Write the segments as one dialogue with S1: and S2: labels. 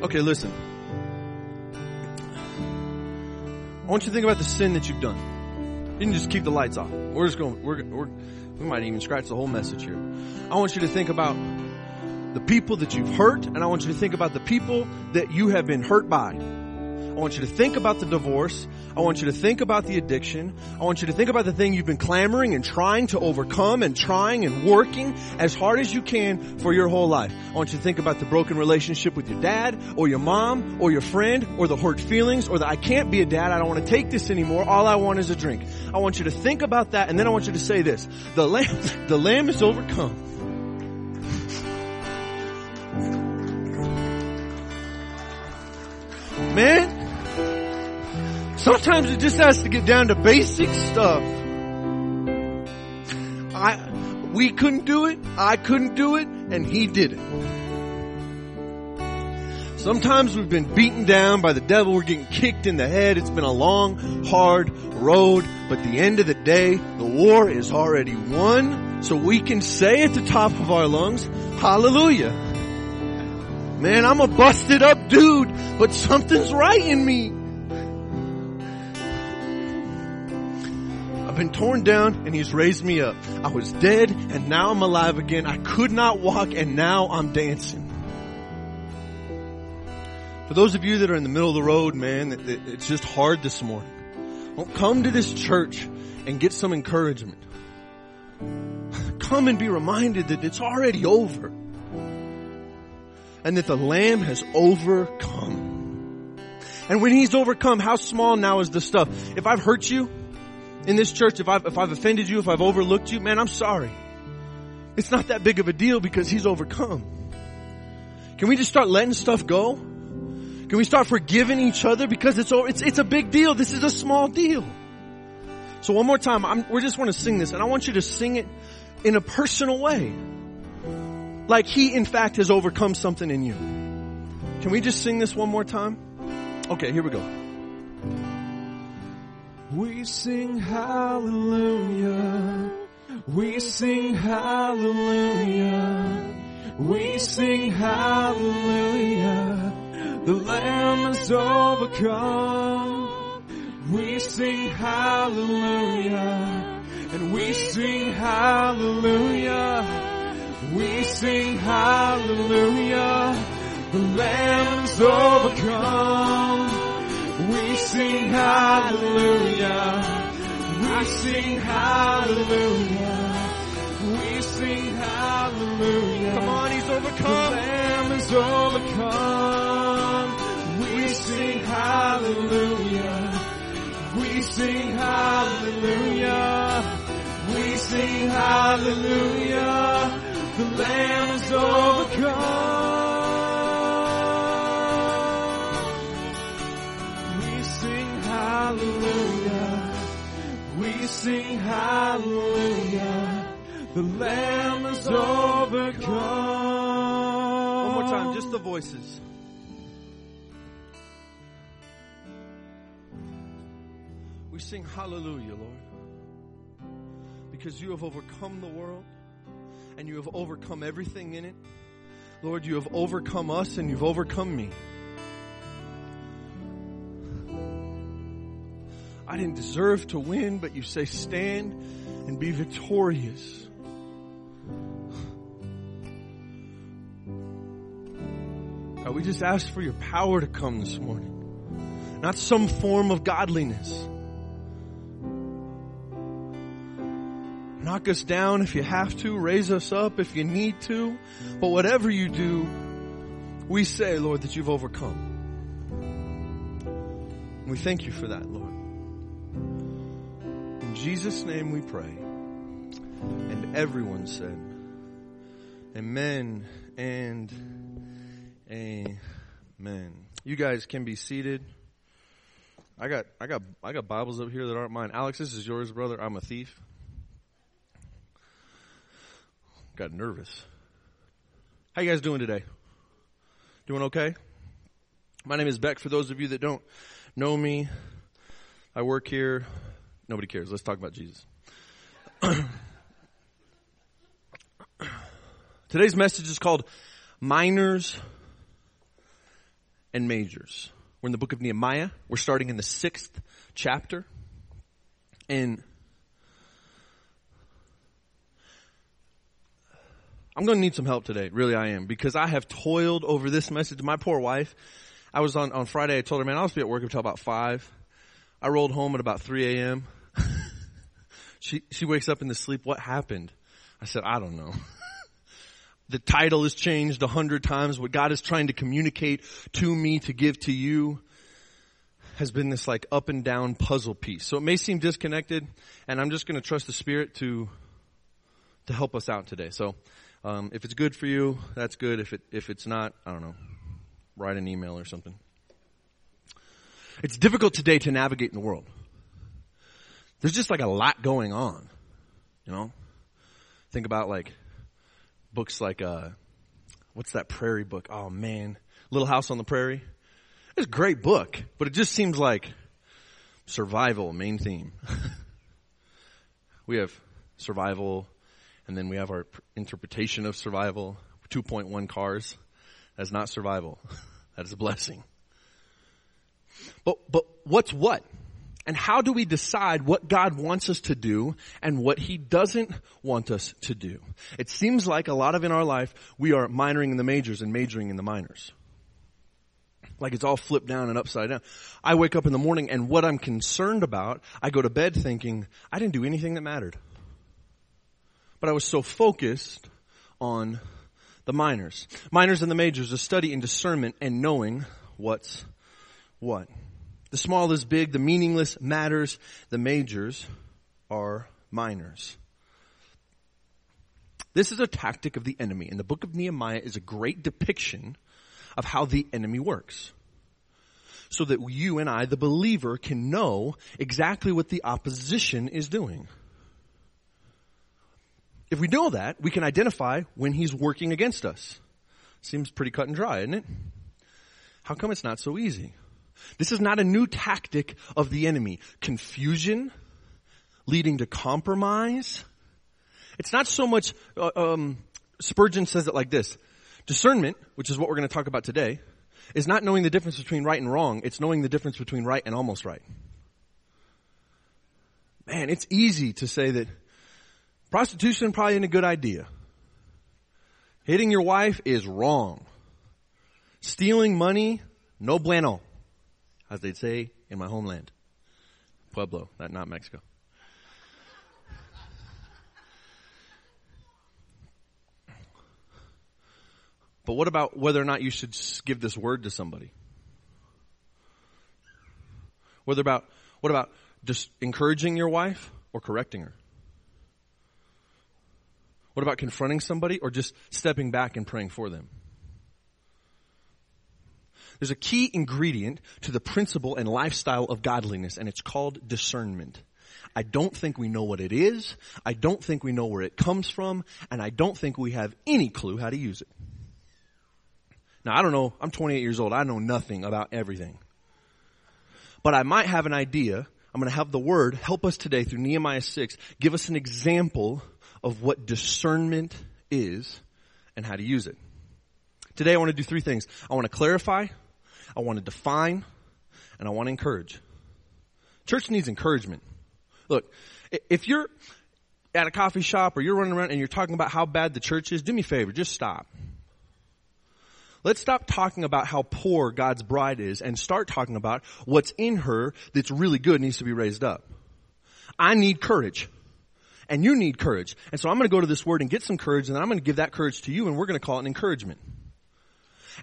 S1: Okay, listen. I want you to think about the sin that you've done. You can just keep the lights off. We're just going, we're, we're, we might even scratch the whole message here. I want you to think about the people that you've hurt, and I want you to think about the people that you have been hurt by. I want you to think about the divorce. I want you to think about the addiction. I want you to think about the thing you've been clamoring and trying to overcome and trying and working as hard as you can for your whole life. I want you to think about the broken relationship with your dad or your mom or your friend or the hurt feelings or the I can't be a dad. I don't want to take this anymore. All I want is a drink. I want you to think about that and then I want you to say this. The lamb, the lamb is overcome. Man, sometimes it just has to get down to basic stuff. I, we couldn't do it, I couldn't do it, and he did it. Sometimes we've been beaten down by the devil, we're getting kicked in the head, it's been a long, hard road, but the end of the day, the war is already won, so we can say at the top of our lungs, hallelujah. Man, I'm a busted up dude, but something's right in me. Been torn down and he's raised me up. I was dead and now I'm alive again. I could not walk and now I'm dancing. For those of you that are in the middle of the road, man, it's just hard this morning. Don't come to this church and get some encouragement. Come and be reminded that it's already over and that the Lamb has overcome. And when He's overcome, how small now is the stuff? If I've hurt you in this church, if I've, if I've offended you, if I've overlooked you, man, I'm sorry. It's not that big of a deal because He's overcome. Can we just start letting stuff go? Can we start forgiving each other because it's it's it's a big deal. This is a small deal. So one more time, I'm, we just want to sing this, and I want you to sing it in a personal way like he in fact has overcome something in you. Can we just sing this one more time? Okay, here we go.
S2: We sing hallelujah. We sing hallelujah. We sing hallelujah. The Lamb has overcome. We sing hallelujah. And we sing hallelujah. We sing hallelujah. The lamb Lamb's overcome. We sing hallelujah. We sing hallelujah. We sing hallelujah.
S1: Come on, he's overcome.
S2: The Lamb is overcome. We sing hallelujah. We sing hallelujah. We sing hallelujah the Lamb is overcome. Sing hallelujah. The Lamb is overcome.
S1: One more time, just the voices. We sing hallelujah, Lord, because you have overcome the world and you have overcome everything in it. Lord, you have overcome us and you've overcome me. I didn't deserve to win, but you say stand and be victorious. God, we just ask for your power to come this morning. Not some form of godliness. Knock us down if you have to. Raise us up if you need to. But whatever you do, we say, Lord, that you've overcome. We thank you for that, Lord. Jesus' name we pray. And everyone said, Amen and Amen. You guys can be seated. I got I got I got Bibles up here that aren't mine. Alex, this is yours, brother. I'm a thief. got nervous. How you guys doing today? Doing okay? My name is Beck. For those of you that don't know me, I work here. Nobody cares. Let's talk about Jesus. Today's message is called Minors and majors. We're in the book of Nehemiah. We're starting in the sixth chapter. And I'm going to need some help today. Really, I am. Because I have toiled over this message. My poor wife. I was on, on Friday. I told her, man, I'll just be at work until about 5. I rolled home at about 3 a.m. she, she wakes up in the sleep. What happened? I said, I don't know. the title has changed a hundred times. What God is trying to communicate to me to give to you has been this like up and down puzzle piece. So it may seem disconnected and I'm just going to trust the Spirit to, to help us out today. So, um, if it's good for you, that's good. If it, if it's not, I don't know, write an email or something. It's difficult today to navigate in the world. There's just like a lot going on, you know? Think about like books like, uh, what's that prairie book? Oh man, Little House on the Prairie. It's a great book, but it just seems like survival, main theme. we have survival, and then we have our interpretation of survival. 2.1 cars. That's not survival. That is a blessing. But, but what's what? And how do we decide what God wants us to do and what He doesn't want us to do? It seems like a lot of in our life, we are minoring in the majors and majoring in the minors. Like it's all flipped down and upside down. I wake up in the morning and what I'm concerned about, I go to bed thinking, I didn't do anything that mattered. But I was so focused on the minors. Minors and the majors, a study in discernment and knowing what's what. The small is big, the meaningless matters, the majors are minors. This is a tactic of the enemy, and the book of Nehemiah is a great depiction of how the enemy works. So that you and I, the believer, can know exactly what the opposition is doing. If we know that, we can identify when he's working against us. Seems pretty cut and dry, isn't it? How come it's not so easy? This is not a new tactic of the enemy. Confusion, leading to compromise. It's not so much, uh, um, Spurgeon says it like this. Discernment, which is what we're going to talk about today, is not knowing the difference between right and wrong. It's knowing the difference between right and almost right. Man, it's easy to say that prostitution probably isn't a good idea. Hitting your wife is wrong. Stealing money, no bueno as they'd say in my homeland. Pueblo, not Mexico. But what about whether or not you should give this word to somebody? Whether about, what about just encouraging your wife or correcting her? What about confronting somebody or just stepping back and praying for them? There's a key ingredient to the principle and lifestyle of godliness, and it's called discernment. I don't think we know what it is. I don't think we know where it comes from, and I don't think we have any clue how to use it. Now, I don't know. I'm 28 years old. I know nothing about everything. But I might have an idea. I'm going to have the word help us today through Nehemiah 6, give us an example of what discernment is and how to use it. Today I want to do three things. I want to clarify, I want to define, and I want to encourage. Church needs encouragement. Look, if you're at a coffee shop or you're running around and you're talking about how bad the church is, do me a favor, just stop. Let's stop talking about how poor God's bride is and start talking about what's in her that's really good needs to be raised up. I need courage. And you need courage. And so I'm going to go to this word and get some courage and then I'm going to give that courage to you and we're going to call it an encouragement.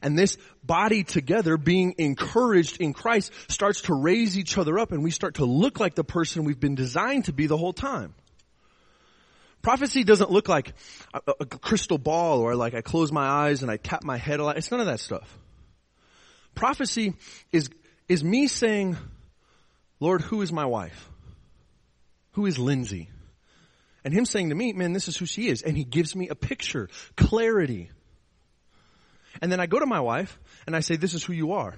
S1: And this body together being encouraged in Christ starts to raise each other up and we start to look like the person we've been designed to be the whole time. Prophecy doesn't look like a, a crystal ball or like I close my eyes and I tap my head a lot. It's none of that stuff. Prophecy is, is me saying, Lord, who is my wife? Who is Lindsay? And him saying to me, man, this is who she is. And he gives me a picture, clarity. And then I go to my wife and I say, this is who you are.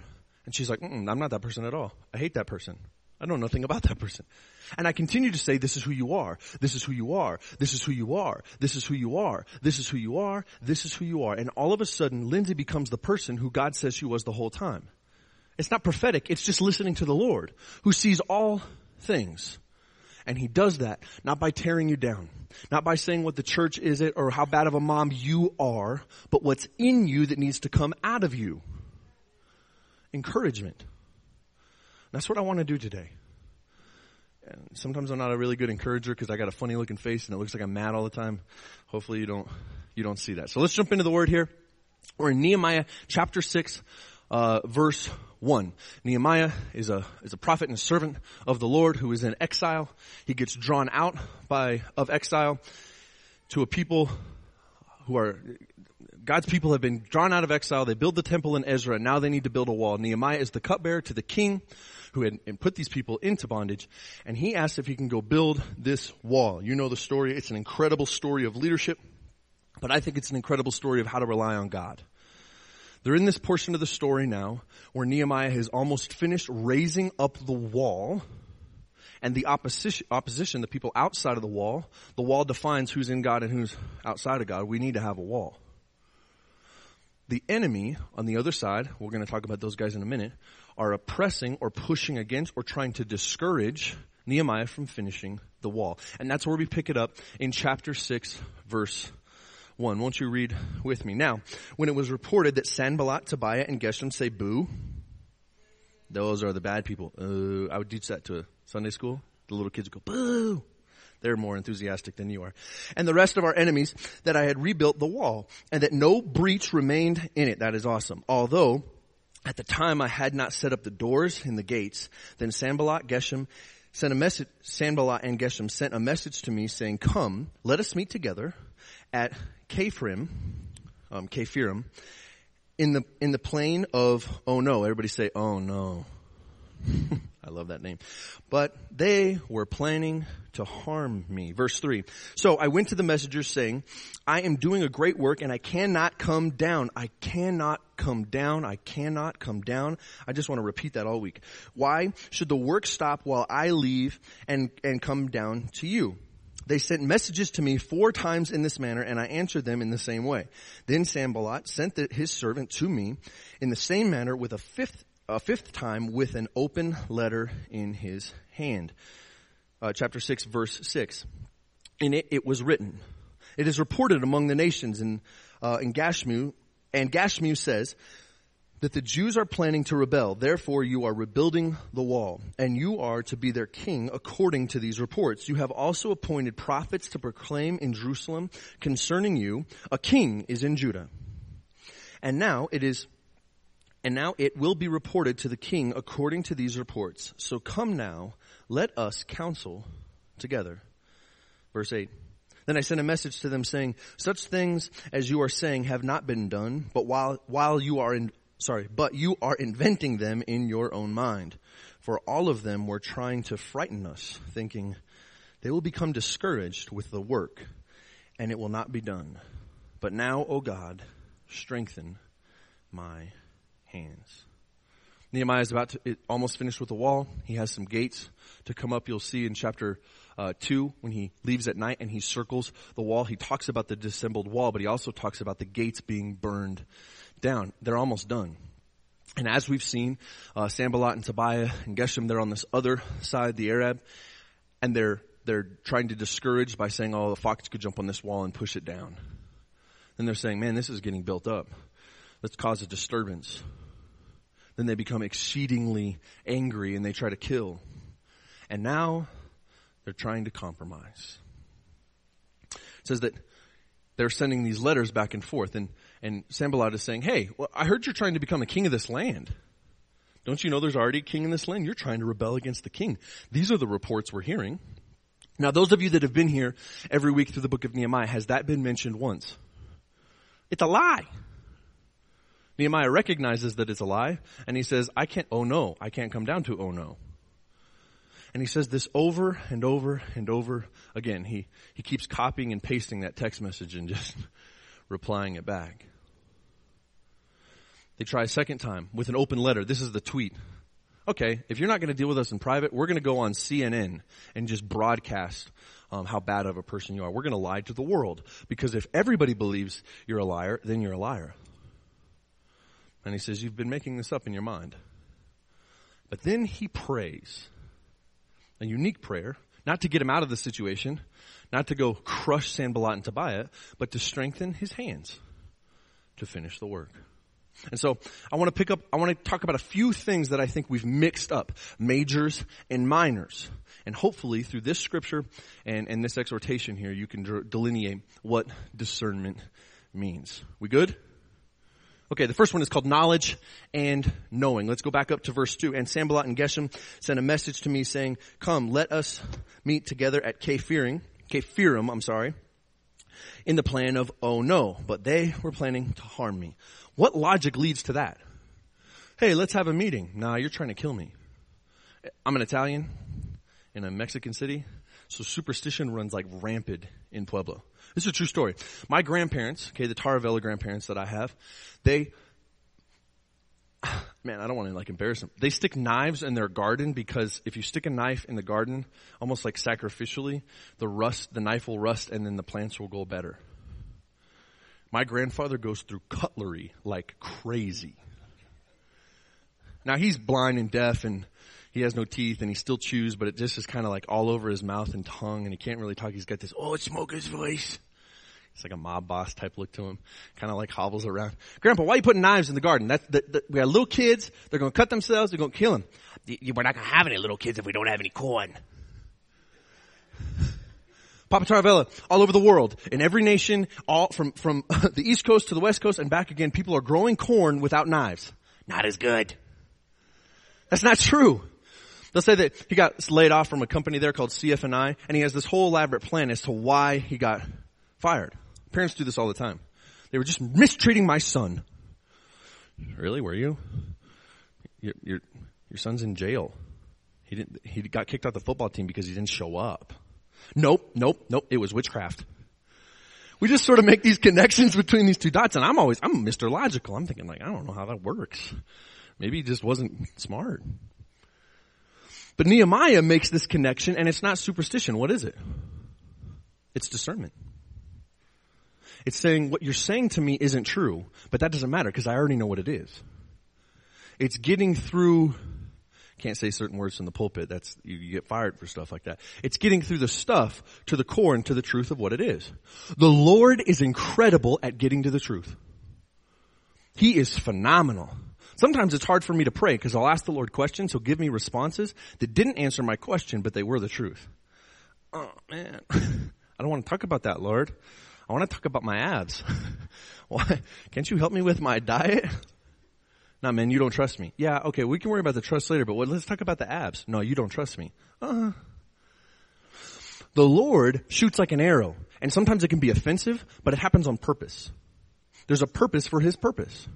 S1: And she's like, mm, I'm not that person at all. I hate that person. I know nothing about that person. And I continue to say, this is who you are. This is who you are. This is who you are. This is who you are. This is who you are. This is who you are. And all of a sudden, Lindsay becomes the person who God says she was the whole time. It's not prophetic. It's just listening to the Lord who sees all things. And he does that not by tearing you down, not by saying what the church is it or how bad of a mom you are, but what's in you that needs to come out of you. Encouragement. That's what I want to do today. And sometimes I'm not a really good encourager because I got a funny looking face and it looks like I'm mad all the time. Hopefully you don't, you don't see that. So let's jump into the word here. We're in Nehemiah chapter 6, uh, verse 1. Nehemiah is a, is a prophet and a servant of the Lord who is in exile. He gets drawn out by, of exile to a people who are, God's people have been drawn out of exile. They build the temple in Ezra and now they need to build a wall. Nehemiah is the cupbearer to the king who had put these people into bondage and he asks if he can go build this wall. You know the story. It's an incredible story of leadership, but I think it's an incredible story of how to rely on God. They're in this portion of the story now where Nehemiah has almost finished raising up the wall and the opposition, opposition, the people outside of the wall, the wall defines who's in God and who's outside of God. We need to have a wall. The enemy on the other side, we're going to talk about those guys in a minute, are oppressing or pushing against or trying to discourage Nehemiah from finishing the wall. And that's where we pick it up in chapter 6 verse 1. Won't you read with me? Now, when it was reported that Sanballat, Tobiah, and Geshem say boo, those are the bad people. Uh, I would teach that to a Sunday school. The little kids would go, boo. They're more enthusiastic than you are. And the rest of our enemies that I had rebuilt the wall and that no breach remained in it. That is awesome. Although at the time I had not set up the doors and the gates, then Sanballat, Geshem, sent a message, Sanballat and Geshem sent a message to me saying, come, let us meet together at Kaphrim, um, in the, in the plain of, oh no, everybody say, oh no. I love that name. But they were planning to harm me. Verse 3. So I went to the messengers saying, I am doing a great work and I cannot come down. I cannot come down. I cannot come down. I just want to repeat that all week. Why should the work stop while I leave and, and come down to you? They sent messages to me four times in this manner, and I answered them in the same way. Then Sanballat sent the, his servant to me in the same manner with a fifth, a fifth time with an open letter in his hand. Uh, chapter 6 verse 6. In it, it was written, it is reported among the nations in, uh, in Gashmu, and Gashmu says, that the Jews are planning to rebel. Therefore, you are rebuilding the wall, and you are to be their king according to these reports. You have also appointed prophets to proclaim in Jerusalem concerning you, a king is in Judah. And now it is, and now it will be reported to the king according to these reports. So come now, let us counsel together. Verse 8. Then I sent a message to them saying, such things as you are saying have not been done, but while, while you are in, sorry, but you are inventing them in your own mind. For all of them were trying to frighten us, thinking they will become discouraged with the work and it will not be done. But now, O God, strengthen my hands. Nehemiah is about to it, almost finished with the wall. He has some gates to come up. You'll see in chapter uh, two when he leaves at night and he circles the wall. He talks about the dissembled wall, but he also talks about the gates being burned down. They're almost done. And as we've seen, uh, Sanballat and Tobiah and Geshem, they're on this other side, the Arab, and they're, they're trying to discourage by saying, oh, the fox could jump on this wall and push it down. Then they're saying, man, this is getting built up. Let's cause a disturbance. Then they become exceedingly angry and they try to kill. And now they're trying to compromise. It says that they're sending these letters back and forth and and Sanballat is saying, hey, well, I heard you're trying to become the king of this land. Don't you know there's already a king in this land? You're trying to rebel against the king. These are the reports we're hearing. Now those of you that have been here every week through the book of Nehemiah, has that been mentioned once? It's a lie. Nehemiah recognizes that it's a lie and he says, I can't, oh no, I can't come down to oh no. And he says this over and over and over again. He, he keeps copying and pasting that text message and just replying it back. They try a second time with an open letter. This is the tweet. okay, if you're not going to deal with us in private, we're going to go on CNN and just broadcast um, how bad of a person you are. We're going to lie to the world because if everybody believes you're a liar, then you're a liar. And he says, You've been making this up in your mind. But then he prays a unique prayer, not to get him out of the situation, not to go crush Sanballat and Tobiah, but to strengthen his hands to finish the work. And so I want to pick up, I want to talk about a few things that I think we've mixed up, majors and minors. And hopefully through this scripture and, and this exhortation here, you can delineate what discernment means. We good? Okay, the first one is called knowledge and knowing. Let's go back up to verse 2. And Sanballat and Geshem sent a message to me saying, Come, let us meet together at Kephirim, Kephirim, I'm sorry, in the plan of, oh no, but they were planning to harm me. What logic leads to that? Hey, let's have a meeting. Nah, you're trying to kill me. I'm an Italian in a Mexican city, so superstition runs like rampant in Pueblo. This is a true story. My grandparents, okay, the Taravella grandparents that I have, they, man, I don't want to like embarrass them. They stick knives in their garden because if you stick a knife in the garden, almost like sacrificially, the rust, the knife will rust and then the plants will go better. My grandfather goes through cutlery like crazy. Now he's blind and deaf and he has no teeth and he still chews, but it just is kind of like all over his mouth and tongue and he can't really talk. He's got this oh, old smoker's voice. It's like a mob boss type look to him. Kind of like hobbles around. Grandpa, why are you putting knives in the garden? That's the, the, we got little kids. They're going to cut themselves. They're going to kill them.
S3: We're not going to have any little kids if we don't have any corn.
S1: Papa Taravella, all over the world, in every nation, all from, from the East Coast to the West Coast and back again, people are growing corn without knives.
S3: Not as good.
S1: That's not true. They'll say that he got laid off from a company there called CF&I, and he has this whole elaborate plan as to why he got fired. Parents do this all the time. They were just mistreating my son. Really? Were you? Your, your, your son's in jail. He didn't, he got kicked out the football team because he didn't show up. Nope, nope, nope. It was witchcraft. We just sort of make these connections between these two dots and I'm always, I'm Mr. Logical. I'm thinking like, I don't know how that works. Maybe he just wasn't smart. But Nehemiah makes this connection and it's not superstition. What is it? It's discernment. It's saying what you're saying to me isn't true, but that doesn't matter because I already know what it is. It's getting through can't say certain words in the pulpit. That's, you, get fired for stuff like that. It's getting through the stuff to the core and to the truth of what it is. The Lord is incredible at getting to the truth. He is phenomenal. Sometimes it's hard for me to pray because I'll ask the Lord questions. He'll give me responses that didn't answer my question, but they were the truth. Oh man. I don't want to talk about that, Lord. I want to talk about my abs. Why? Can't you help me with my diet? No, man, you don't trust me. Yeah, okay, we can worry about the trust later, but what, let's talk about the abs. No, you don't trust me. Uh, the Lord shoots like an arrow, and sometimes it can be offensive, but it happens on purpose. There's a purpose for His purpose.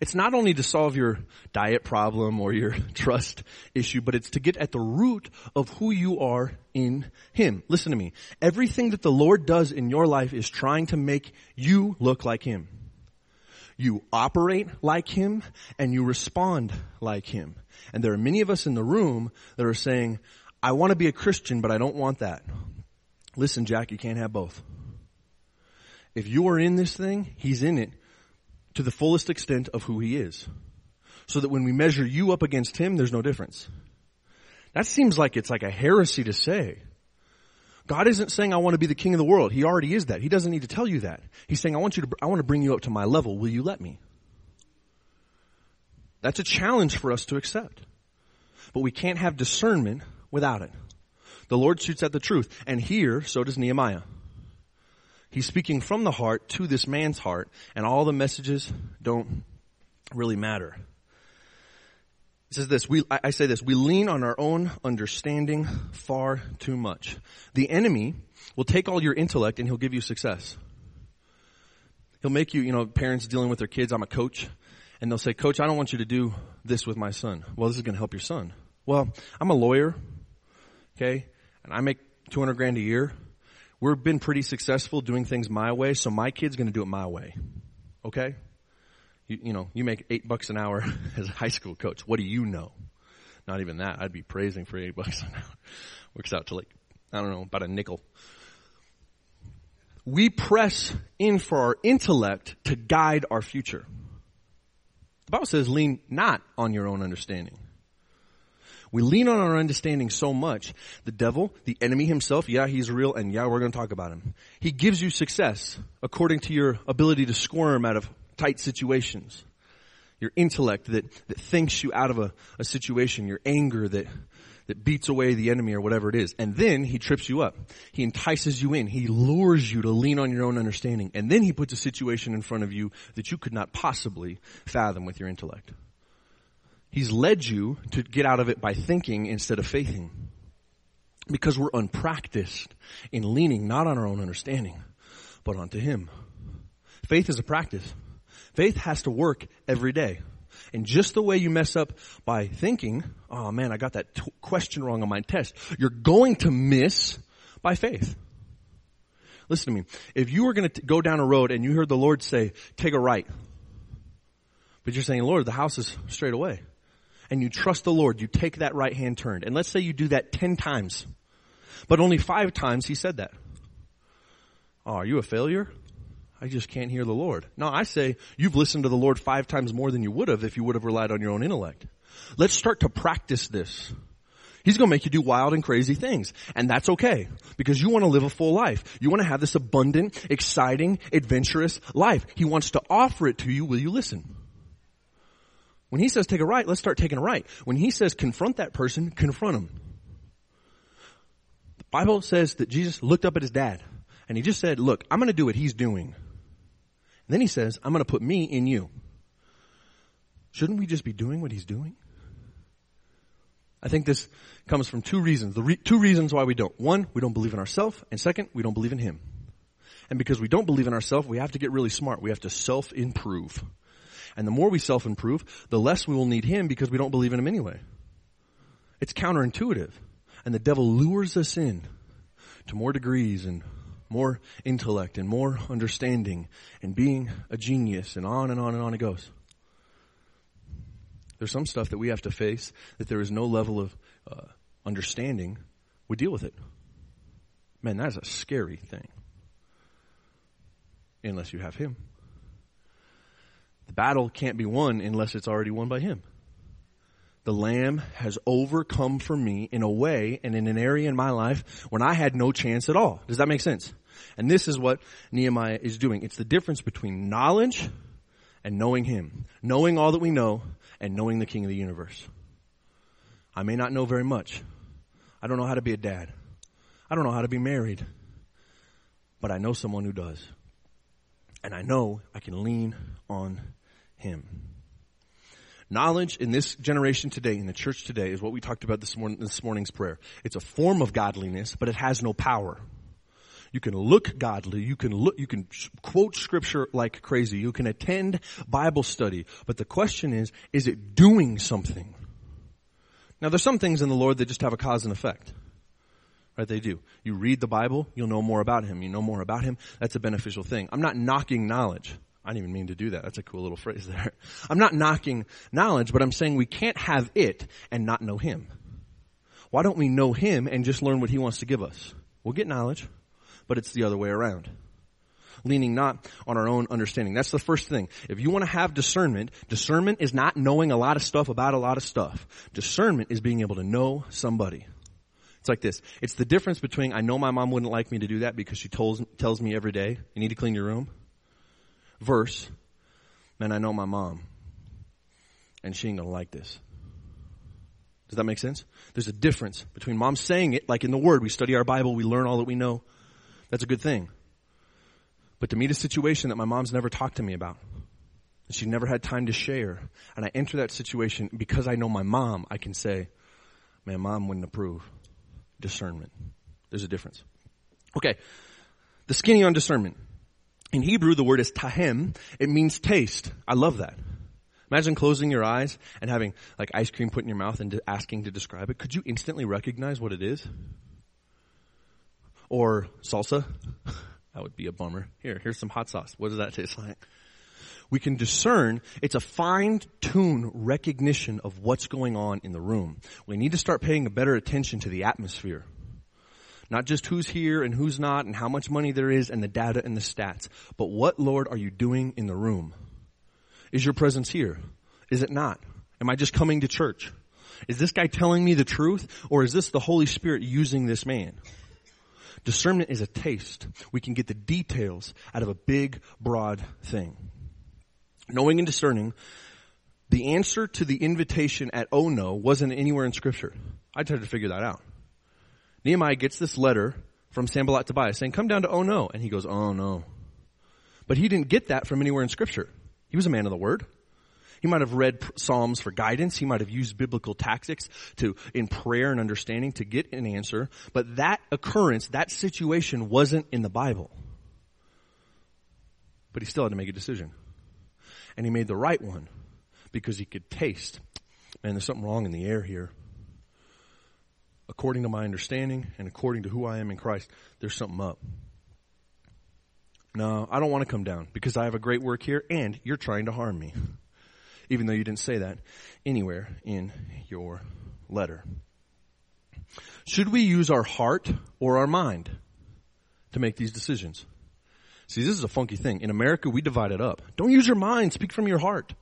S1: It's not only to solve your diet problem or your trust issue, but it's to get at the root of who you are in Him. Listen to me. Everything that the Lord does in your life is trying to make you look like Him. You operate like Him and you respond like Him. And there are many of us in the room that are saying, I want to be a Christian, but I don't want that. Listen, Jack, you can't have both. If you are in this thing, He's in it to the fullest extent of who He is. So that when we measure you up against Him, there's no difference. That seems like it's like a heresy to say. God isn't saying I want to be the king of the world. He already is that. He doesn't need to tell you that. He's saying I want you to, I want to bring you up to my level. Will you let me? That's a challenge for us to accept. But we can't have discernment without it. The Lord shoots at the truth. And here, so does Nehemiah. He's speaking from the heart to this man's heart, and all the messages don't really matter. It says this, we, I say this, we lean on our own understanding far too much. The enemy will take all your intellect and he'll give you success. He'll make you, you know, parents dealing with their kids, I'm a coach, and they'll say, coach, I don't want you to do this with my son. Well, this is going to help your son. Well, I'm a lawyer, okay, and I make 200 grand a year. We've been pretty successful doing things my way, so my kid's going to do it my way. Okay? You, you know, you make eight bucks an hour as a high school coach. What do you know? Not even that. I'd be praising for eight bucks an hour. Works out to like, I don't know, about a nickel. We press in for our intellect to guide our future. The Bible says lean not on your own understanding. We lean on our understanding so much. The devil, the enemy himself, yeah, he's real, and yeah, we're going to talk about him. He gives you success according to your ability to squirm out of tight situations. Your intellect that, that thinks you out of a, a situation, your anger that, that beats away the enemy or whatever it is. And then he trips you up. He entices you in. He lures you to lean on your own understanding. And then he puts a situation in front of you that you could not possibly fathom with your intellect. He's led you to get out of it by thinking instead of faithing. Because we're unpracticed in leaning not on our own understanding, but onto Him. Faith is a practice. Faith has to work every day. And just the way you mess up by thinking, oh man, I got that t- question wrong on my test, you're going to miss by faith. Listen to me. If you were going to go down a road and you heard the Lord say, take a right, but you're saying, Lord, the house is straight away and you trust the Lord, you take that right hand turn. And let's say you do that 10 times, but only five times he said that. Oh, are you a failure? I just can't hear the Lord. No, I say you've listened to the Lord five times more than you would have if you would have relied on your own intellect. Let's start to practice this. He's going to make you do wild and crazy things. And that's okay. Because you want to live a full life. You want to have this abundant, exciting, adventurous life. He wants to offer it to you. Will you listen? When he says take a right, let's start taking a right. When he says confront that person, confront him. The Bible says that Jesus looked up at his dad and he just said, look, I'm going to do what he's doing. And then he says, I'm going to put me in you. Shouldn't we just be doing what he's doing? I think this comes from two reasons. The re- two reasons why we don't. One, we don't believe in ourselves, and second, we don't believe in him. And because we don't believe in ourselves, we have to get really smart. We have to self-improve. And the more we self-improve, the less we will need Him because we don't believe in Him anyway. It's counterintuitive. And the devil lures us in to more degrees and more intellect and more understanding and being a genius and on and on and on it goes. There's some stuff that we have to face that there is no level of uh, understanding. We deal with it. Man, that is a scary thing. Unless you have Him. The battle can't be won unless it's already won by Him. The Lamb has overcome for me in a way and in an area in my life when I had no chance at all. Does that make sense? And this is what Nehemiah is doing. It's the difference between knowledge and knowing Him. Knowing all that we know and knowing the King of the universe. I may not know very much. I don't know how to be a dad. I don't know how to be married. But I know someone who does. And I know I can lean on him. Knowledge in this generation today, in the church today, is what we talked about this, morning, this morning's prayer. It's a form of godliness, but it has no power. You can look godly. You can look, you can quote scripture like crazy. You can attend Bible study. But the question is, is it doing something? Now there's some things in the Lord that just have a cause and effect. Right? They do. You read the Bible, you'll know more about Him. You know more about Him, that's a beneficial thing. I'm not knocking knowledge. I didn't even mean to do that. That's a cool little phrase there. I'm not knocking knowledge, but I'm saying we can't have it and not know Him. Why don't we know Him and just learn what He wants to give us? We'll get knowledge, but it's the other way around. Leaning not on our own understanding. That's the first thing. If you want to have discernment, discernment is not knowing a lot of stuff about a lot of stuff. Discernment is being able to know somebody. It's like this. It's the difference between I know my mom wouldn't like me to do that because she tells, tells me every day, you need to clean your room verse, man, I know my mom, and she ain't gonna like this. Does that make sense? There's a difference between mom saying it, like in the Word, we study our Bible, we learn all that we know. That's a good thing. But to meet a situation that my mom's never talked to me about, and she never had time to share, and I enter that situation because I know my mom, I can say, man, mom wouldn't approve. Discernment. There's a difference. Okay. The skinny on discernment. In Hebrew, the word is tahem. It means taste. I love that. Imagine closing your eyes and having like ice cream put in your mouth and asking to describe it. Could you instantly recognize what it is? Or salsa? that would be a bummer. Here, here's some hot sauce. What does that taste like? We can discern. It's a fine-tuned recognition of what's going on in the room. We need to start paying a better attention to the atmosphere. Not just who's here and who's not and how much money there is and the data and the stats, but what, Lord, are you doing in the room? Is your presence here? Is it not? Am I just coming to church? Is this guy telling me the truth or is this the Holy Spirit using this man? Discernment is a taste. We can get the details out of a big, broad thing. Knowing and discerning, the answer to the invitation at oh no wasn't anywhere in scripture. I tried to figure that out. Nehemiah gets this letter from Sanballat Tobiah saying, come down to oh no. And he goes, oh no. But he didn't get that from anywhere in scripture. He was a man of the word. He might have read Psalms for guidance. He might have used biblical tactics to, in prayer and understanding to get an answer. But that occurrence, that situation wasn't in the Bible. But he still had to make a decision. And he made the right one because he could taste, man, there's something wrong in the air here. According to my understanding and according to who I am in Christ, there's something up. No, I don't want to come down because I have a great work here and you're trying to harm me even though you didn't say that anywhere in your letter. Should we use our heart or our mind to make these decisions? See, this is a funky thing. In America, we divide it up. Don't use your mind, speak from your heart.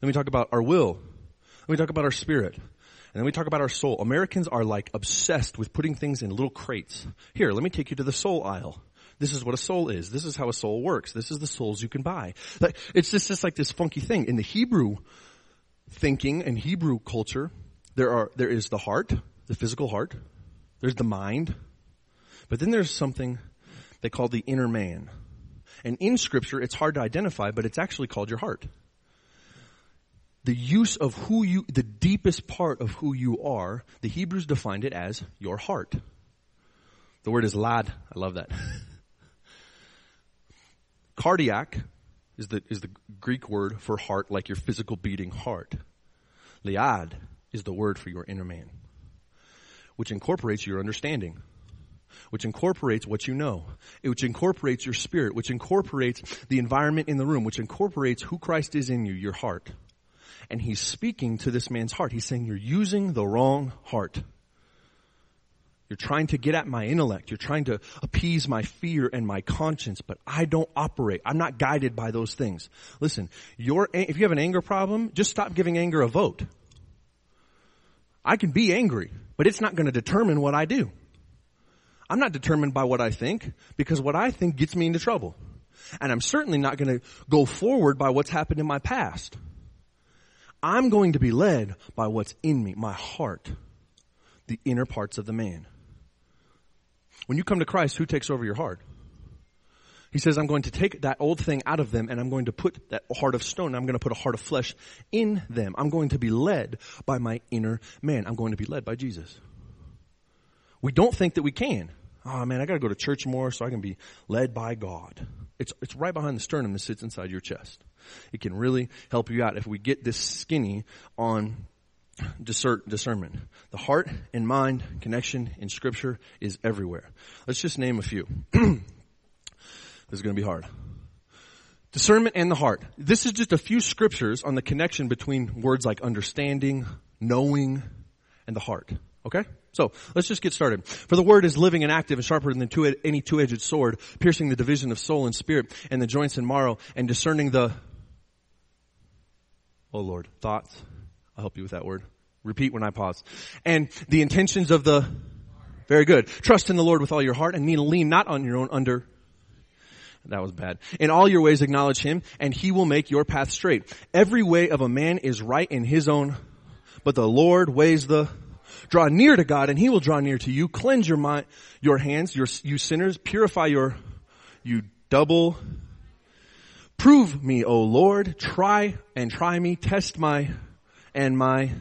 S1: Then we talk about our will. Then we talk about our spirit. And then we talk about our soul. Americans are like obsessed with putting things in little crates. Here, let me take you to the soul aisle. This is what a soul is. This is how a soul works. This is the souls you can buy. Like, it's just, just like this funky thing. In the Hebrew thinking and Hebrew culture, there are, there is the heart, the physical heart. There's the mind. But then there's something they call the inner man. And in scripture, it's hard to identify, but it's actually called your heart. The use of who you, the deepest part of who you are, the Hebrews defined it as your heart. The word is lad. I love that. Cardiac is the, is the Greek word for heart, like your physical beating heart. Liad is the word for your inner man, which incorporates your understanding, which incorporates what you know, which incorporates your spirit, which incorporates the environment in the room, which incorporates who Christ is in you, your heart. And he's speaking to this man's heart. He's saying you're using the wrong heart. You're trying to get at my intellect. You're trying to appease my fear and my conscience, but I don't operate. I'm not guided by those things. Listen, if you have an anger problem, just stop giving anger a vote. I can be angry, but it's not going to determine what I do. I'm not determined by what I think because what I think gets me into trouble. And I'm certainly not going to go forward by what's happened in my past. I'm going to be led by what's in me, my heart, the inner parts of the man. When you come to Christ, who takes over your heart? He says, I'm going to take that old thing out of them and I'm going to put that heart of stone, I'm going to put a heart of flesh in them. I'm going to be led by my inner man. I'm going to be led by Jesus. We don't think that we can. Oh man, I gotta go to church more so I can be led by God. It's, it's right behind the sternum that sits inside your chest. It can really help you out if we get this skinny on discernment. The heart and mind connection in scripture is everywhere. Let's just name a few. this is going to be hard. Discernment and the heart. This is just a few scriptures on the connection between words like understanding, knowing, and the heart. Okay? So, let's just get started. For the word is living and active and sharper than two, any two-edged sword, piercing the division of soul and spirit and the joints and marrow and discerning the, oh Lord, thoughts, I'll help you with that word. Repeat when I pause. And the intentions of the, very good. Trust in the Lord with all your heart and lean not on your own under, that was bad. In all your ways acknowledge Him and He will make your path straight. Every way of a man is right in his own, but the Lord weighs the, draw near to God and He will draw near to you. Cleanse your mind, your hands, your, you sinners, purify your, you double, prove me, O Lord, try and try me, test my and my,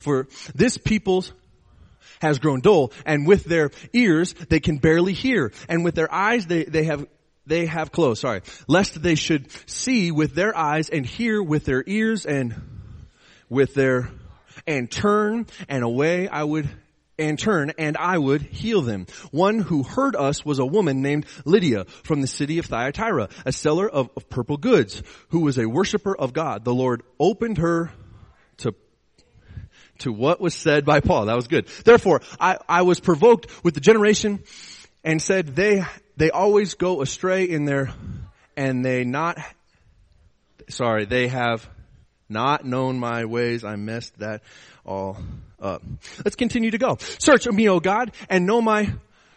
S1: for this people's has grown dull and with their ears they can barely hear and with their eyes they, they have they have closed, sorry, lest they should see with their eyes and hear with their ears and with their, and turn and away I would and turn and I would heal them. One who heard us was a woman named Lydia from the city of Thyatira, a seller of, of purple goods, who was a worshiper of God. The Lord opened her to to what was said by Paul. That was good. Therefore, I, I was provoked with the generation and said they they always go astray in their and they not sorry, they have not known my ways. I messed that all up. Let's continue to go. Search me, O God, and know my,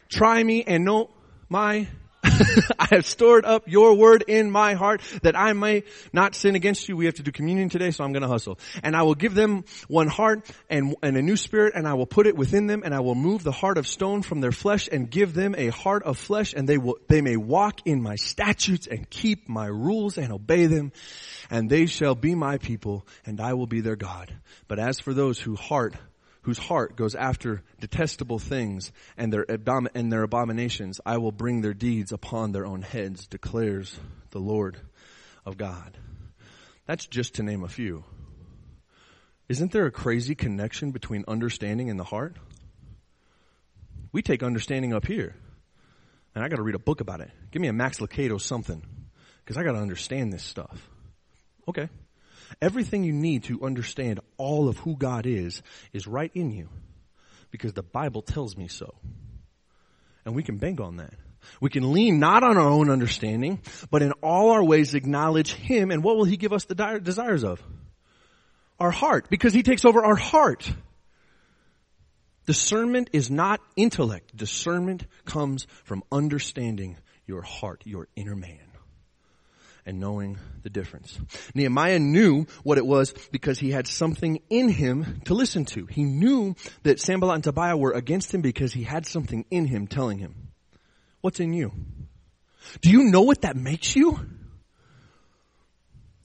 S1: try me and know my I have stored up your word in my heart that I may not sin against you. We have to do communion today, so I'm going to hustle. And I will give them one heart and, and a new spirit, and I will put it within them, and I will move the heart of stone from their flesh and give them a heart of flesh, and they will, they may walk in my statutes and keep my rules and obey them, and they shall be my people, and I will be their God. But as for those whose heart whose heart goes after detestable things and their, abom- and their abominations, I will bring their deeds upon their own heads, declares the Lord of God. That's just to name a few. Isn't there a crazy connection between understanding and the heart? We take understanding up here. And I gotta read a book about it. Give me a Max Lucado something. Cause I gotta understand this stuff. Okay. Everything you need to understand all of who God is, is right in you. Because the Bible tells me so. And we can bank on that. We can lean not on our own understanding, but in all our ways acknowledge Him, and what will He give us the desires of? Our heart, because He takes over our heart. Discernment is not intellect. Discernment comes from understanding your heart, your inner man and knowing the difference. Nehemiah knew what it was because he had something in him to listen to. He knew that Sanballat and Tobiah were against him because he had something in him telling him, what's in you? Do you know what that makes you?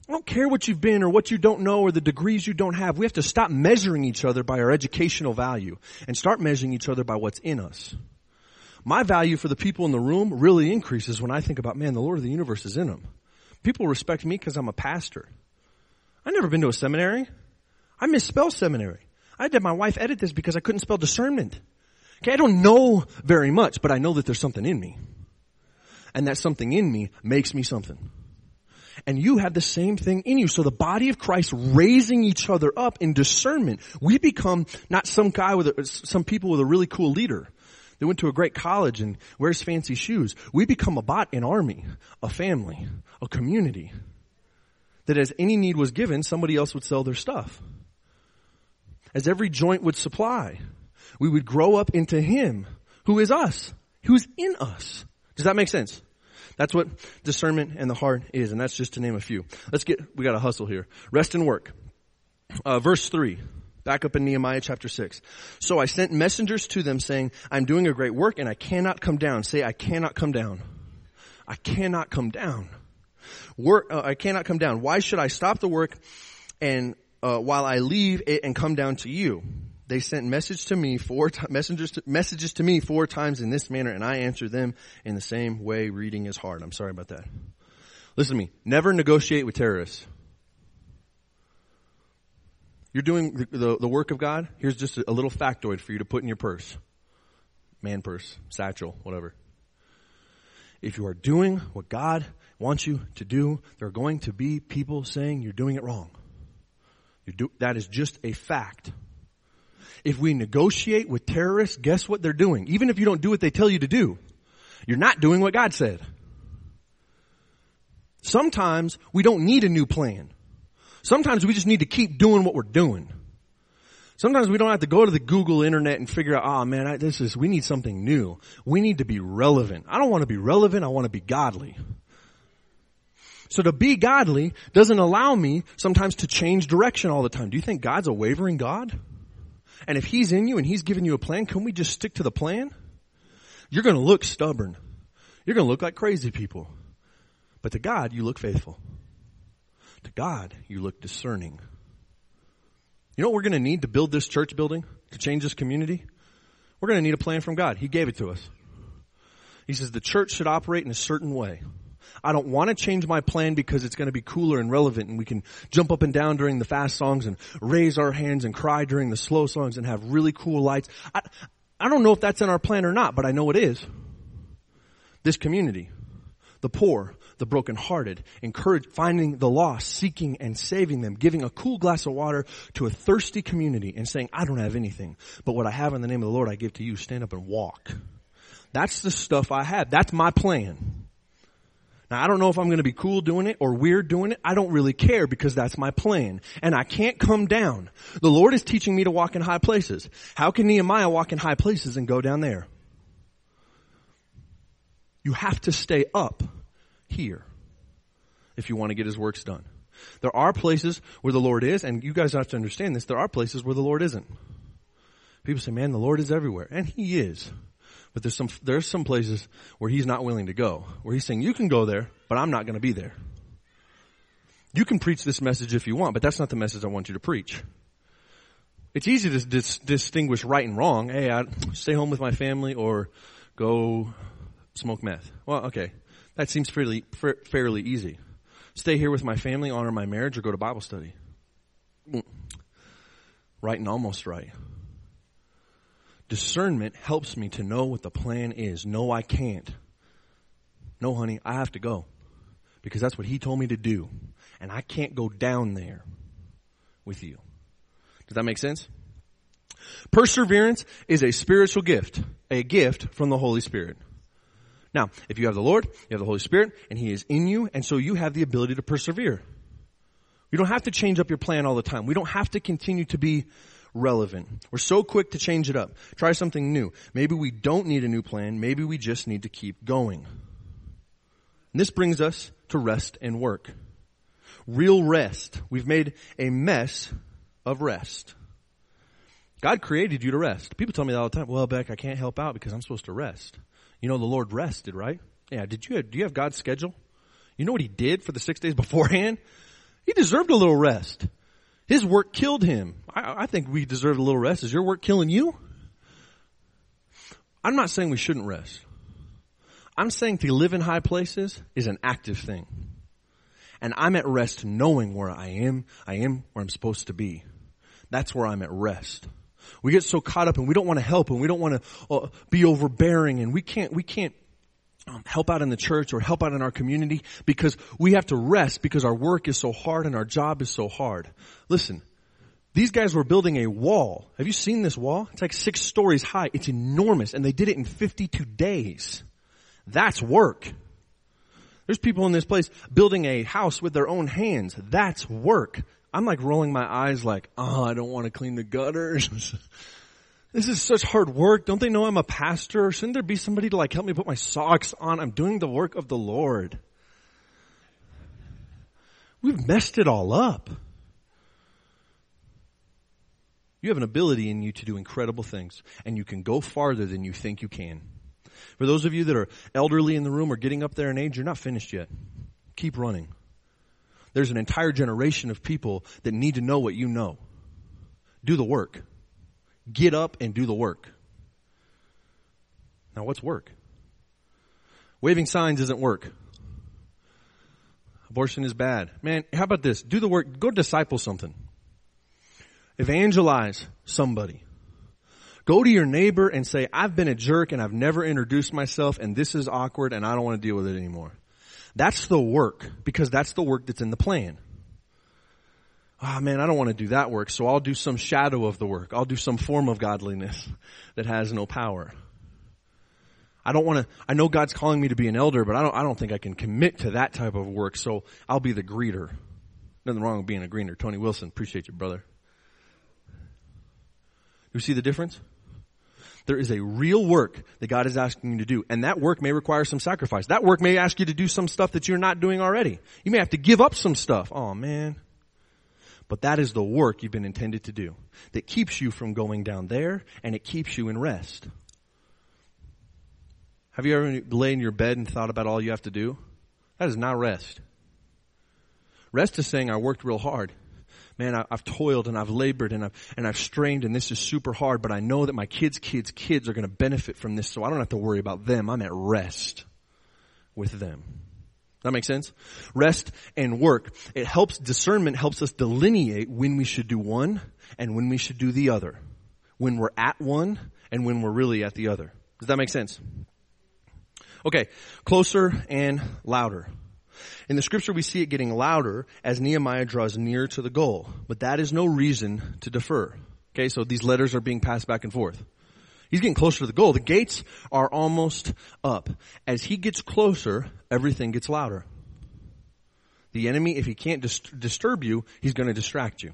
S1: I don't care what you've been or what you don't know or the degrees you don't have. We have to stop measuring each other by our educational value and start measuring each other by what's in us. My value for the people in the room really increases when I think about, man, the Lord of the universe is in them. People respect me because I'm a pastor. I've never been to a seminary. I misspell seminary. I had my wife edit this because I couldn't spell discernment. Okay, I don't know very much, but I know that there's something in me. And that something in me makes me something. And you have the same thing in you. So the body of Christ raising each other up in discernment, we become not some guy with a, some people with a really cool leader. They went to a great college and wears fancy shoes. We become a bot, an army, a family, a community. That as any need was given, somebody else would sell their stuff. As every joint would supply, we would grow up into Him, who is us, who's in us. Does that make sense? That's what discernment and the heart is, and that's just to name a few. Let's get, we gotta hustle here. Rest and work. Uh, verse 3. Back up in Nehemiah chapter 6. So I sent messengers to them saying, I'm doing a great work and I cannot come down. Say, I cannot come down. I cannot come down. Work, uh, I cannot come down. Why should I stop the work and, uh, while I leave it and come down to you? They sent message to me four t- messengers to, messages to me four times in this manner and I answered them in the same way reading is hard. I'm sorry about that. Listen to me. Never negotiate with terrorists. You're doing the, the, the, work of God. Here's just a, a little factoid for you to put in your purse. Man purse, satchel, whatever. If you are doing what God wants you to do, there are going to be people saying you're doing it wrong. Do, that is just a fact. If we negotiate with terrorists, guess what they're doing? Even if you don't do what they tell you to do, you're not doing what God said. Sometimes we don't need a new plan. Sometimes we just need to keep doing what we're doing. Sometimes we don't have to go to the Google internet and figure out, oh man, I, this is, we need something new. We need to be relevant. I don't want to be relevant. I want to be godly. So to be godly doesn't allow me sometimes to change direction all the time. Do you think God's a wavering God? And if He's in you and He's giving you a plan, can we just stick to the plan? You're going to look stubborn. You're going to look like crazy people. But to God, you look faithful. To God, you look discerning. You know what we're going to need to build this church building, to change this community? We're going to need a plan from God. He gave it to us. He says the church should operate in a certain way. I don't want to change my plan because it's going to be cooler and relevant and we can jump up and down during the fast songs and raise our hands and cry during the slow songs and have really cool lights. I, I don't know if that's in our plan or not, but I know it is. This community, the poor, the brokenhearted, encourage, finding the lost, seeking and saving them, giving a cool glass of water to a thirsty community and saying, I don't have anything, but what I have in the name of the Lord I give to you, stand up and walk. That's the stuff I have. That's my plan. Now I don't know if I'm going to be cool doing it or weird doing it. I don't really care because that's my plan. And I can't come down. The Lord is teaching me to walk in high places. How can Nehemiah walk in high places and go down there? You have to stay up here if you want to get his works done. There are places where the Lord is, and you guys have to understand this, there are places where the Lord isn't. People say, man, the Lord is everywhere. And he is. But there's some, there's some places where he's not willing to go. Where he's saying, you can go there, but I'm not going to be there. You can preach this message if you want, but that's not the message I want you to preach. It's easy to dis- distinguish right and wrong. Hey, I stay home with my family or go smoke meth. Well, okay. That seems fairly, fairly easy. Stay here with my family, honor my marriage, or go to Bible study. Right and almost right. Discernment helps me to know what the plan is. No, I can't. No, honey, I have to go. Because that's what he told me to do. And I can't go down there with you. Does that make sense? Perseverance is a spiritual gift, a gift from the Holy Spirit. Now, if you have the Lord, you have the Holy Spirit, and He is in you, and so you have the ability to persevere. You don't have to change up your plan all the time. We don't have to continue to be relevant. We're so quick to change it up. Try something new. Maybe we don't need a new plan. Maybe we just need to keep going. And this brings us to rest and work. Real rest. We've made a mess of rest. God created you to rest. People tell me that all the time. Well, Beck, I can't help out because I'm supposed to rest. You know, the Lord rested, right? Yeah. Did you do you have God's schedule? You know what he did for the six days beforehand? He deserved a little rest. His work killed him. I, I think we deserve a little rest. Is your work killing you? I'm not saying we shouldn't rest. I'm saying to live in high places is an active thing. And I'm at rest knowing where I am. I am where I'm supposed to be. That's where I'm at rest. We get so caught up and we don't want to help and we don't want to uh, be overbearing and we can't, we can't um, help out in the church or help out in our community because we have to rest because our work is so hard and our job is so hard. Listen, these guys were building a wall. Have you seen this wall? It's like six stories high. It's enormous and they did it in 52 days. That's work. There's people in this place building a house with their own hands. That's work. I'm like rolling my eyes like, oh, I don't want to clean the gutters. this is such hard work. Don't they know I'm a pastor? Shouldn't there be somebody to like help me put my socks on? I'm doing the work of the Lord. We've messed it all up. You have an ability in you to do incredible things and you can go farther than you think you can. For those of you that are elderly in the room or getting up there in age, you're not finished yet. Keep running. There's an entire generation of people that need to know what you know. Do the work. Get up and do the work. Now what's work? Waving signs isn't work. Abortion is bad. Man, how about this? Do the work. Go disciple something. Evangelize somebody. Go to your neighbor and say, I've been a jerk and I've never introduced myself and this is awkward and I don't want to deal with it anymore. That's the work because that's the work that's in the plan. Ah, oh, man, I don't want to do that work, so I'll do some shadow of the work. I'll do some form of godliness that has no power. I don't want to, I know God's calling me to be an elder, but I don't, I don't think I can commit to that type of work, so I'll be the greeter. Nothing wrong with being a greeter. Tony Wilson, appreciate you, brother. You see the difference? There is a real work that God is asking you to do, and that work may require some sacrifice. That work may ask you to do some stuff that you're not doing already. You may have to give up some stuff. Oh man. But that is the work you've been intended to do that keeps you from going down there and it keeps you in rest. Have you ever laid in your bed and thought about all you have to do? That is not rest. Rest is saying I worked real hard man, I, have toiled and I've labored and I've, and I've strained and this is super hard, but I know that my kids' kids' kids are going to benefit from this, so I don't have to worry about them. I'm at rest with them. That makes sense? Rest and work. It helps, discernment helps us delineate when we should do one and when we should do the other. When we're at one and when we're really at the other. Does that make sense? Okay, closer and louder. In the scripture we see it getting louder as Nehemiah draws near to the goal, but that is no reason to defer. Okay, so these letters are being passed back and forth. He's getting closer to the goal. The gates are almost up. As he gets closer, everything gets louder. The enemy, if he can't dis- disturb you, he's going to distract you.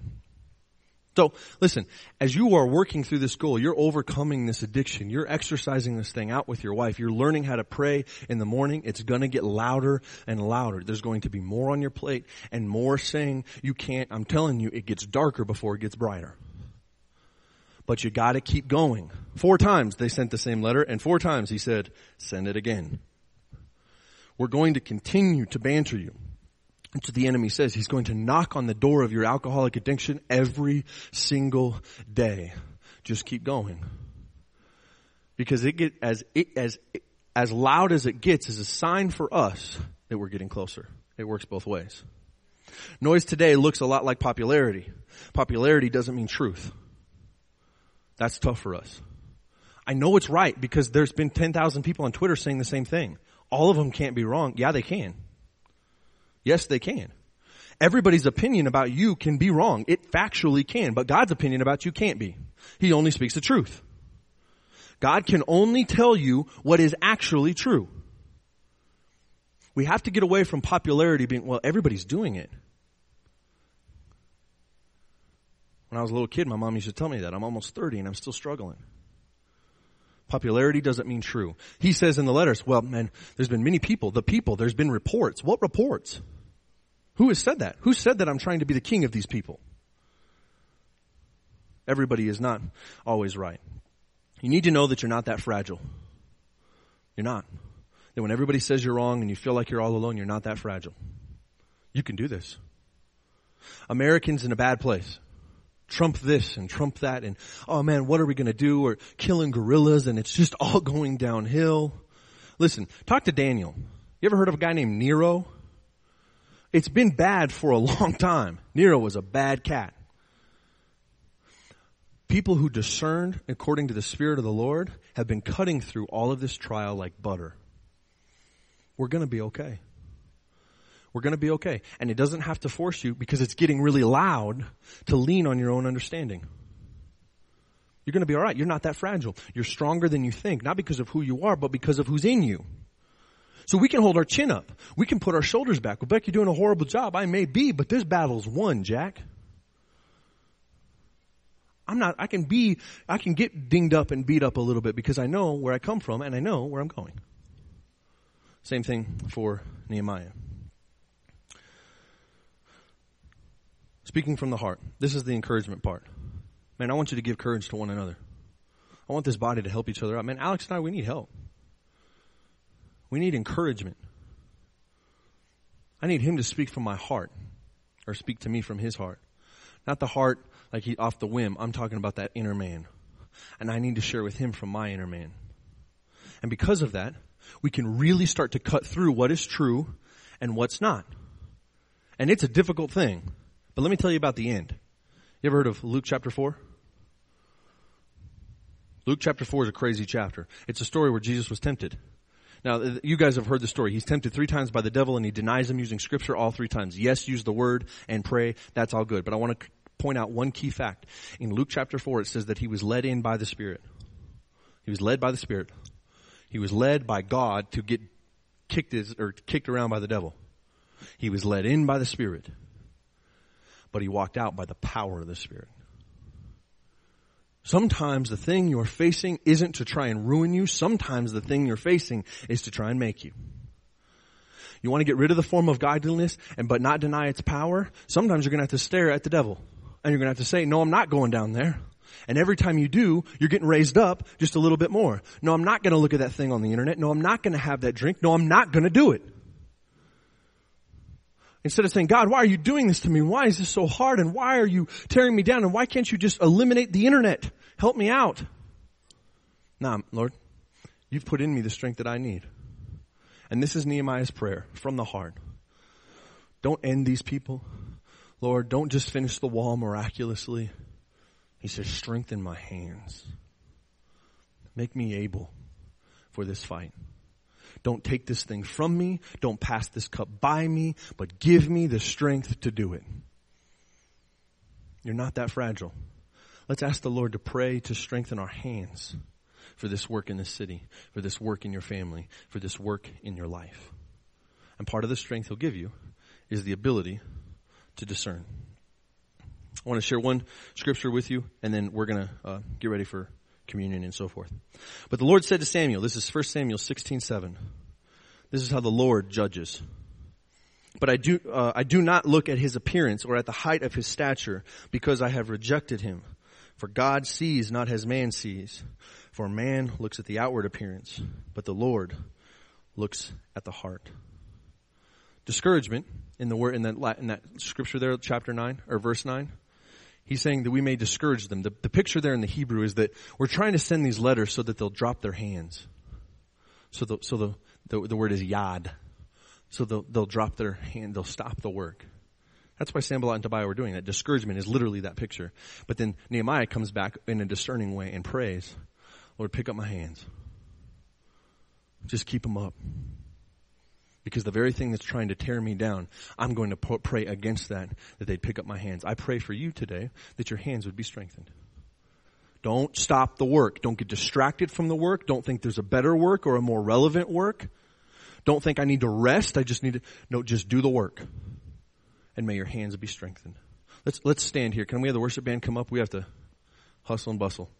S1: So, listen, as you are working through this goal, you're overcoming this addiction. You're exercising this thing out with your wife. You're learning how to pray in the morning. It's gonna get louder and louder. There's going to be more on your plate and more saying you can't. I'm telling you, it gets darker before it gets brighter. But you gotta keep going. Four times they sent the same letter and four times he said, send it again. We're going to continue to banter you. That's what the enemy says. He's going to knock on the door of your alcoholic addiction every single day. Just keep going. Because it get, as, it, as, as loud as it gets is a sign for us that we're getting closer. It works both ways. Noise today looks a lot like popularity. Popularity doesn't mean truth. That's tough for us. I know it's right because there's been 10,000 people on Twitter saying the same thing. All of them can't be wrong. Yeah, they can. Yes, they can. Everybody's opinion about you can be wrong. It factually can, but God's opinion about you can't be. He only speaks the truth. God can only tell you what is actually true. We have to get away from popularity being, well, everybody's doing it. When I was a little kid, my mom used to tell me that. I'm almost 30 and I'm still struggling. Popularity doesn't mean true. He says in the letters, well, man, there's been many people. The people, there's been reports. What reports? Who has said that? Who said that I'm trying to be the king of these people? Everybody is not always right. You need to know that you're not that fragile. You're not. That when everybody says you're wrong and you feel like you're all alone, you're not that fragile. You can do this. Americans in a bad place. Trump this and Trump that and oh man, what are we gonna do? Or killing gorillas and it's just all going downhill. Listen, talk to Daniel. You ever heard of a guy named Nero? It's been bad for a long time. Nero was a bad cat. People who discerned according to the Spirit of the Lord have been cutting through all of this trial like butter. We're gonna be okay. We're going to be okay. And it doesn't have to force you because it's getting really loud to lean on your own understanding. You're going to be alright. You're not that fragile. You're stronger than you think, not because of who you are, but because of who's in you. So we can hold our chin up. We can put our shoulders back. Well, Beck, you're doing a horrible job. I may be, but this battle's won, Jack. I'm not, I can be, I can get dinged up and beat up a little bit because I know where I come from and I know where I'm going. Same thing for Nehemiah. Speaking from the heart. This is the encouragement part. Man, I want you to give courage to one another. I want this body to help each other out. Man, Alex and I, we need help. We need encouragement. I need him to speak from my heart or speak to me from his heart. Not the heart like he off the whim. I'm talking about that inner man. And I need to share with him from my inner man. And because of that, we can really start to cut through what is true and what's not. And it's a difficult thing. But let me tell you about the end. You ever heard of Luke chapter 4? Luke chapter 4 is a crazy chapter. It's a story where Jesus was tempted. Now, you guys have heard the story. He's tempted three times by the devil and he denies him using scripture all three times. Yes, use the word and pray. That's all good. But I want to point out one key fact. In Luke chapter 4, it says that he was led in by the Spirit. He was led by the Spirit. He was led by God to get kicked his, or kicked around by the devil. He was led in by the Spirit but he walked out by the power of the Spirit. Sometimes the thing you're facing isn't to try and ruin you. Sometimes the thing you're facing is to try and make you. You want to get rid of the form of godliness and but not deny its power? Sometimes you're going to have to stare at the devil. And you're going to have to say, no, I'm not going down there. And every time you do, you're getting raised up just a little bit more. No, I'm not going to look at that thing on the internet. No, I'm not going to have that drink. No, I'm not going to do it. Instead of saying, God, why are you doing this to me? Why is this so hard? And why are you tearing me down? And why can't you just eliminate the internet? Help me out. Nah, Lord, you've put in me the strength that I need. And this is Nehemiah's prayer from the heart. Don't end these people. Lord, don't just finish the wall miraculously. He says, strengthen my hands. Make me able for this fight. Don't take this thing from me. Don't pass this cup by me, but give me the strength to do it. You're not that fragile. Let's ask the Lord to pray to strengthen our hands for this work in this city, for this work in your family, for this work in your life. And part of the strength He'll give you is the ability to discern. I want to share one scripture with you, and then we're going to uh, get ready for communion and so forth. But the Lord said to Samuel, this is 1 Samuel 16, 7. This is how the Lord judges. But I do, uh, I do not look at his appearance or at the height of his stature because I have rejected him. For God sees not as man sees. For man looks at the outward appearance, but the Lord looks at the heart. Discouragement in the word, in that, in that scripture there, chapter 9, or verse 9, He's saying that we may discourage them. The, the picture there in the Hebrew is that we're trying to send these letters so that they'll drop their hands. So the, so the, the, the word is yad. So they'll, they'll drop their hand, they'll stop the work. That's why Sanballat and Tobiah were doing that. Discouragement is literally that picture. But then Nehemiah comes back in a discerning way and prays, Lord, pick up my hands. Just keep them up. Because the very thing that's trying to tear me down, I'm going to pray against that, that they'd pick up my hands. I pray for you today that your hands would be strengthened. Don't stop the work. Don't get distracted from the work. Don't think there's a better work or a more relevant work. Don't think I need to rest. I just need to, no, just do the work. And may your hands be strengthened. Let's, let's stand here. Can we have the worship band come up? We have to hustle and bustle.